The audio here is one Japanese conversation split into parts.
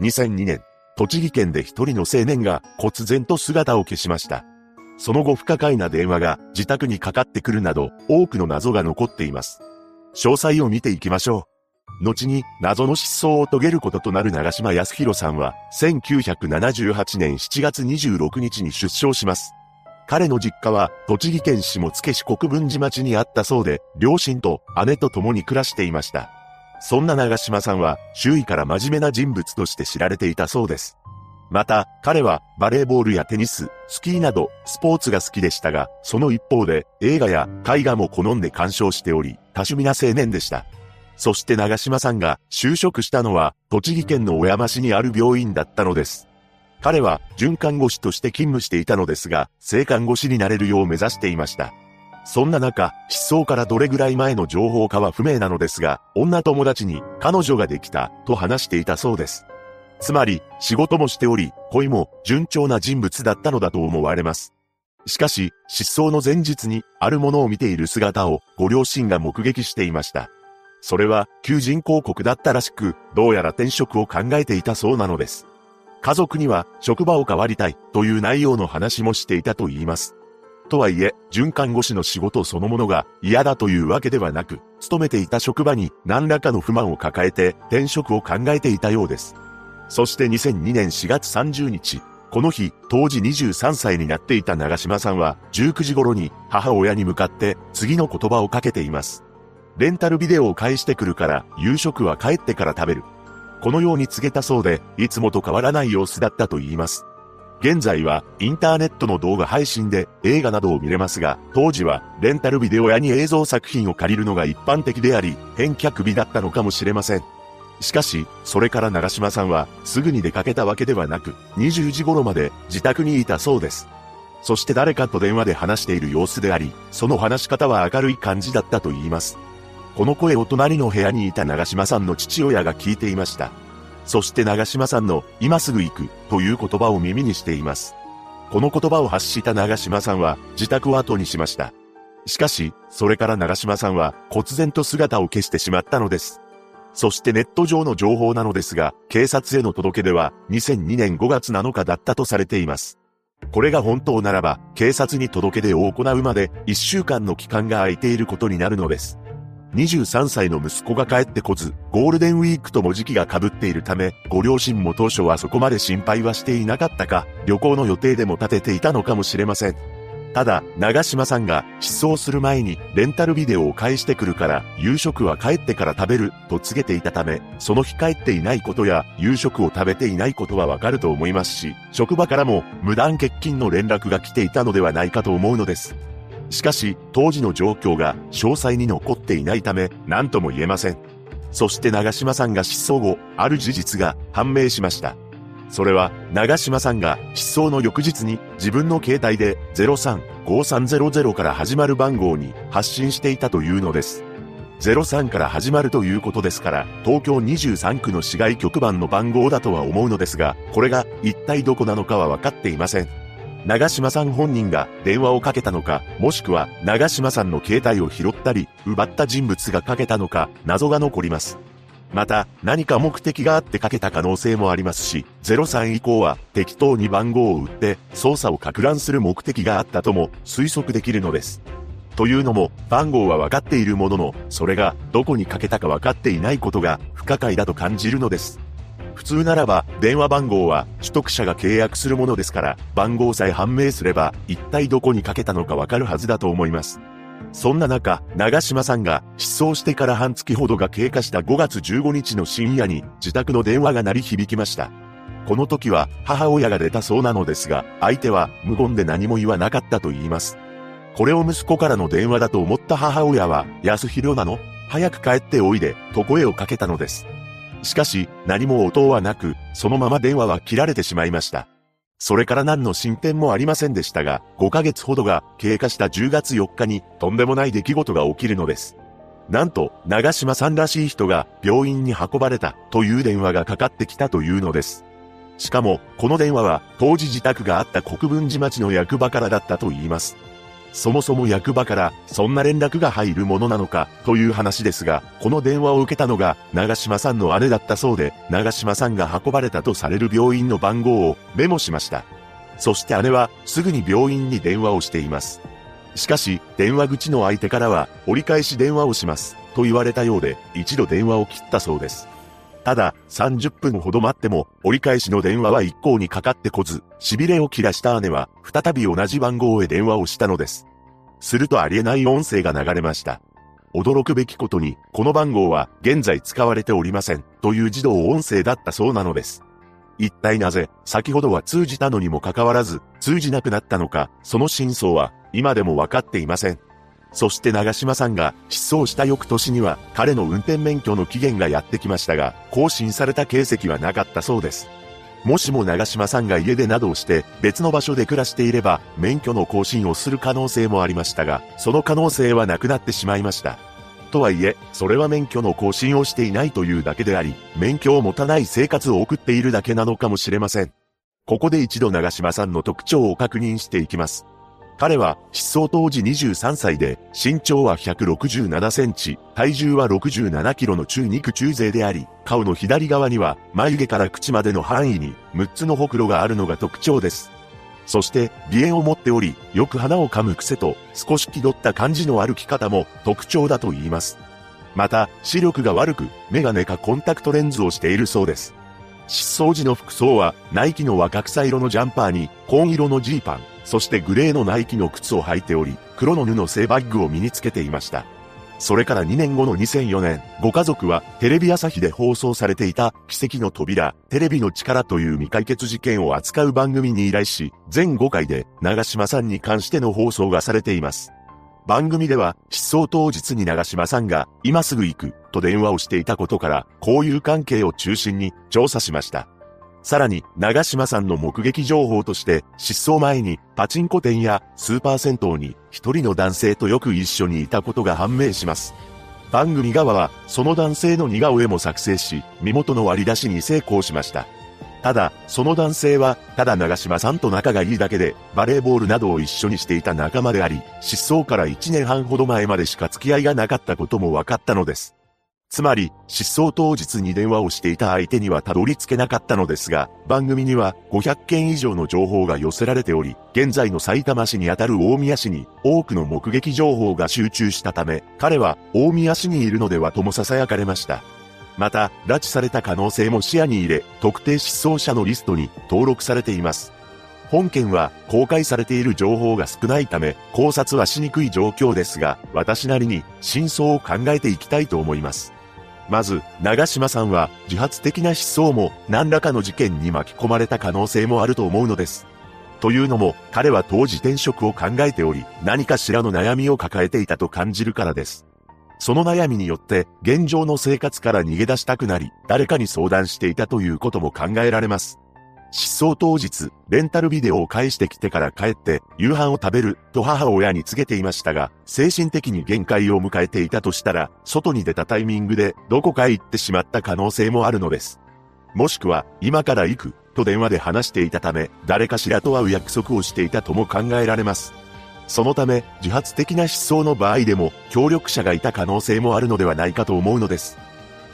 2002年、栃木県で一人の青年が忽然と姿を消しました。その後不可解な電話が自宅にかかってくるなど多くの謎が残っています。詳細を見ていきましょう。後に謎の失踪を遂げることとなる長島康弘さんは1978年7月26日に出生します。彼の実家は栃木県下野市国分寺町にあったそうで、両親と姉と共に暮らしていました。そんな長島さんは周囲から真面目な人物として知られていたそうです。また、彼はバレーボールやテニス、スキーなどスポーツが好きでしたが、その一方で映画や絵画も好んで鑑賞しており、多趣味な青年でした。そして長島さんが就職したのは栃木県の小山市にある病院だったのです。彼は准看護師として勤務していたのですが、正看護師になれるよう目指していました。そんな中、失踪からどれぐらい前の情報かは不明なのですが、女友達に彼女ができたと話していたそうです。つまり、仕事もしており、恋も順調な人物だったのだと思われます。しかし、失踪の前日に、あるものを見ている姿を、ご両親が目撃していました。それは、求人広告だったらしく、どうやら転職を考えていたそうなのです。家族には、職場を変わりたい、という内容の話もしていたと言います。とはいえ、循環護士の仕事そのものが嫌だというわけではなく、勤めていた職場に何らかの不満を抱えて転職を考えていたようです。そして2002年4月30日、この日、当時23歳になっていた長島さんは、19時頃に母親に向かって次の言葉をかけています。レンタルビデオを返してくるから、夕食は帰ってから食べる。このように告げたそうで、いつもと変わらない様子だったと言います。現在はインターネットの動画配信で映画などを見れますが、当時はレンタルビデオ屋に映像作品を借りるのが一般的であり、返却日だったのかもしれません。しかし、それから長島さんは、すぐに出かけたわけではなく、20時頃まで自宅にいたそうです。そして誰かと電話で話している様子であり、その話し方は明るい感じだったと言います。この声を隣の部屋にいた長島さんの父親が聞いていました。そして長島さんの、今すぐ行く、という言葉を耳にしています。この言葉を発した長島さんは、自宅を後にしました。しかし、それから長島さんは、忽然と姿を消してしまったのです。そしてネット上の情報なのですが、警察への届け出は2002年5月7日だったとされています。これが本当ならば、警察に届け出を行うまで1週間の期間が空いていることになるのです。23歳の息子が帰ってこず、ゴールデンウィークとも時期が被っているため、ご両親も当初はそこまで心配はしていなかったか、旅行の予定でも立てていたのかもしれません。ただ、長島さんが失踪する前にレンタルビデオを返してくるから夕食は帰ってから食べると告げていたため、その日帰っていないことや夕食を食べていないことはわかると思いますし、職場からも無断欠勤の連絡が来ていたのではないかと思うのです。しかし、当時の状況が詳細に残っていないため、何とも言えません。そして長島さんが失踪後、ある事実が判明しました。それは、長島さんが失踪の翌日に自分の携帯で035300から始まる番号に発信していたというのです。03から始まるということですから、東京23区の市外局番の番号だとは思うのですが、これが一体どこなのかは分かっていません。長島さん本人が電話をかけたのか、もしくは長島さんの携帯を拾ったり、奪った人物がかけたのか、謎が残ります。また、何か目的があってかけた可能性もありますし、03以降は適当に番号を打って操作を拡乱する目的があったとも推測できるのです。というのも、番号は分かっているものの、それがどこにかけたか分かっていないことが不可解だと感じるのです。普通ならば、電話番号は取得者が契約するものですから、番号さえ判明すれば、一体どこにかけたのかわかるはずだと思います。そんな中、長島さんが失踪してから半月ほどが経過した5月15日の深夜に自宅の電話が鳴り響きました。この時は母親が出たそうなのですが、相手は無言で何も言わなかったと言います。これを息子からの電話だと思った母親は、安弘なの？早く帰っておいで、と声をかけたのです。しかし、何も応答はなく、そのまま電話は切られてしまいました。それから何の進展もありませんでしたが、5ヶ月ほどが経過した10月4日にとんでもない出来事が起きるのです。なんと、長島さんらしい人が病院に運ばれたという電話がかかってきたというのです。しかも、この電話は当時自宅があった国分寺町の役場からだったと言います。そもそも役場からそんな連絡が入るものなのかという話ですが、この電話を受けたのが長島さんの姉だったそうで、長島さんが運ばれたとされる病院の番号をメモしました。そして姉はすぐに病院に電話をしています。しかし、電話口の相手からは折り返し電話をしますと言われたようで、一度電話を切ったそうです。ただ、30分ほど待っても、折り返しの電話は一向にかかってこず、痺れを切らした姉は、再び同じ番号へ電話をしたのです。するとありえない音声が流れました。驚くべきことに、この番号は現在使われておりません、という自動音声だったそうなのです。一体なぜ、先ほどは通じたのにもかかわらず、通じなくなったのか、その真相は、今でもわかっていません。そして長島さんが失踪した翌年には彼の運転免許の期限がやってきましたが、更新された形跡はなかったそうです。もしも長島さんが家でなどをして別の場所で暮らしていれば免許の更新をする可能性もありましたが、その可能性はなくなってしまいました。とはいえ、それは免許の更新をしていないというだけであり、免許を持たない生活を送っているだけなのかもしれません。ここで一度長島さんの特徴を確認していきます。彼は失踪当時23歳で、身長は167センチ、体重は67キロの中肉中背であり、顔の左側には眉毛から口までの範囲に6つのほくろがあるのが特徴です。そして、鼻炎を持っており、よく鼻を噛む癖と少し気取った感じの歩き方も特徴だと言います。また、視力が悪く、メガネかコンタクトレンズをしているそうです。失踪時の服装は、ナイキの若草色のジャンパーに、紺色のジーパン、そしてグレーのナイキの靴を履いており、黒の布製バッグを身につけていました。それから2年後の2004年、ご家族はテレビ朝日で放送されていた奇跡の扉、テレビの力という未解決事件を扱う番組に依頼し、全5回で長島さんに関しての放送がされています。番組では失踪当日に長島さんが今すぐ行くと電話をしていたことから、交友関係を中心に調査しました。さらに、長島さんの目撃情報として、失踪前にパチンコ店やスーパー銭湯に一人の男性とよく一緒にいたことが判明します。番組側は、その男性の似顔絵も作成し、身元の割り出しに成功しました。ただ、その男性は、ただ長島さんと仲がいいだけで、バレーボールなどを一緒にしていた仲間であり、失踪から1年半ほど前までしか付き合いがなかったことも分かったのです。つまり、失踪当日に電話をしていた相手にはたどり着けなかったのですが、番組には500件以上の情報が寄せられており、現在の埼玉市にあたる大宮市に多くの目撃情報が集中したため、彼は大宮市にいるのではとも囁かれました。また、拉致された可能性も視野に入れ、特定失踪者のリストに登録されています。本件は公開されている情報が少ないため考察はしにくい状況ですが、私なりに真相を考えていきたいと思います。まず、長島さんは自発的な失踪も何らかの事件に巻き込まれた可能性もあると思うのです。というのも、彼は当時転職を考えており、何かしらの悩みを抱えていたと感じるからです。その悩みによって、現状の生活から逃げ出したくなり、誰かに相談していたということも考えられます。失踪当日、レンタルビデオを返してきてから帰って、夕飯を食べる、と母親に告げていましたが、精神的に限界を迎えていたとしたら、外に出たタイミングで、どこかへ行ってしまった可能性もあるのです。もしくは、今から行く、と電話で話していたため、誰かしらと会う約束をしていたとも考えられます。そのため、自発的な失踪の場合でも、協力者がいた可能性もあるのではないかと思うのです。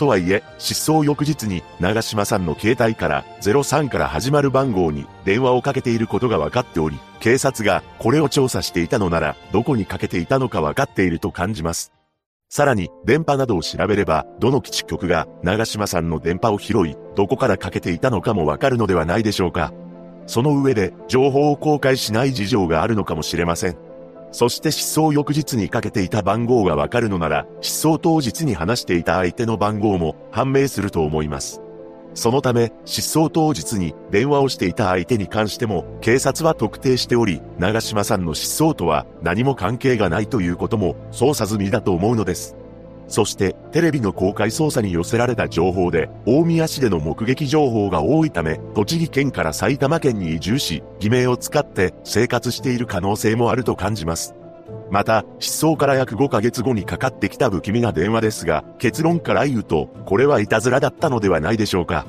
とはいえ、失踪翌日に長島さんの携帯から03から始まる番号に電話をかけていることが分かっており、警察がこれを調査していたのなら、どこにかけていたのか分かっていると感じます。さらに、電波などを調べれば、どの基地局が長島さんの電波を拾い、どこからかけていたのかもわかるのではないでしょうか。その上で、情報を公開しない事情があるのかもしれません。そして失踪翌日にかけていた番号がわかるのなら、失踪当日に話していた相手の番号も判明すると思います。そのため、失踪当日に電話をしていた相手に関しても、警察は特定しており、長島さんの失踪とは何も関係がないということも捜査済みだと思うのです。そして、テレビの公開捜査に寄せられた情報で、大宮市での目撃情報が多いため、栃木県から埼玉県に移住し、偽名を使って生活している可能性もあると感じます。また、失踪から約5ヶ月後にかかってきた不気味な電話ですが、結論から言うと、これはいたずらだったのではないでしょうか。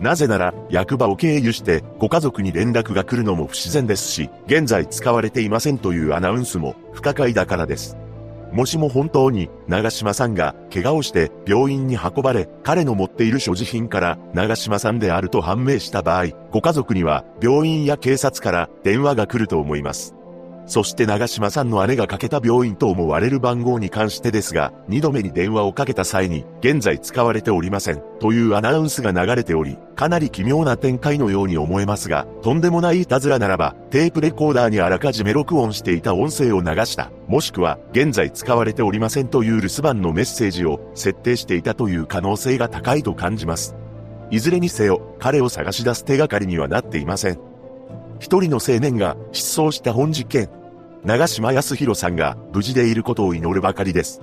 なぜなら、役場を経由してご家族に連絡が来るのも不自然ですし、現在使われていませんというアナウンスも不可解だからです。もしも本当に長島さんが怪我をして病院に運ばれ、彼の持っている所持品から長島さんであると判明した場合、ご家族には病院や警察から電話が来ると思います。そして長島さんの姉がかけた病院と思われる番号に関してですが、二度目に電話をかけた際に、現在使われておりません、というアナウンスが流れており、かなり奇妙な展開のように思えますが、とんでもないいたずらならば、テープレコーダーにあらかじめ録音していた音声を流した、もしくは、現在使われておりませんという留守番のメッセージを設定していたという可能性が高いと感じます。いずれにせよ、彼を探し出す手がかりにはなっていません。一人の青年が失踪した本事件。長島康弘さんが無事でいることを祈るばかりです。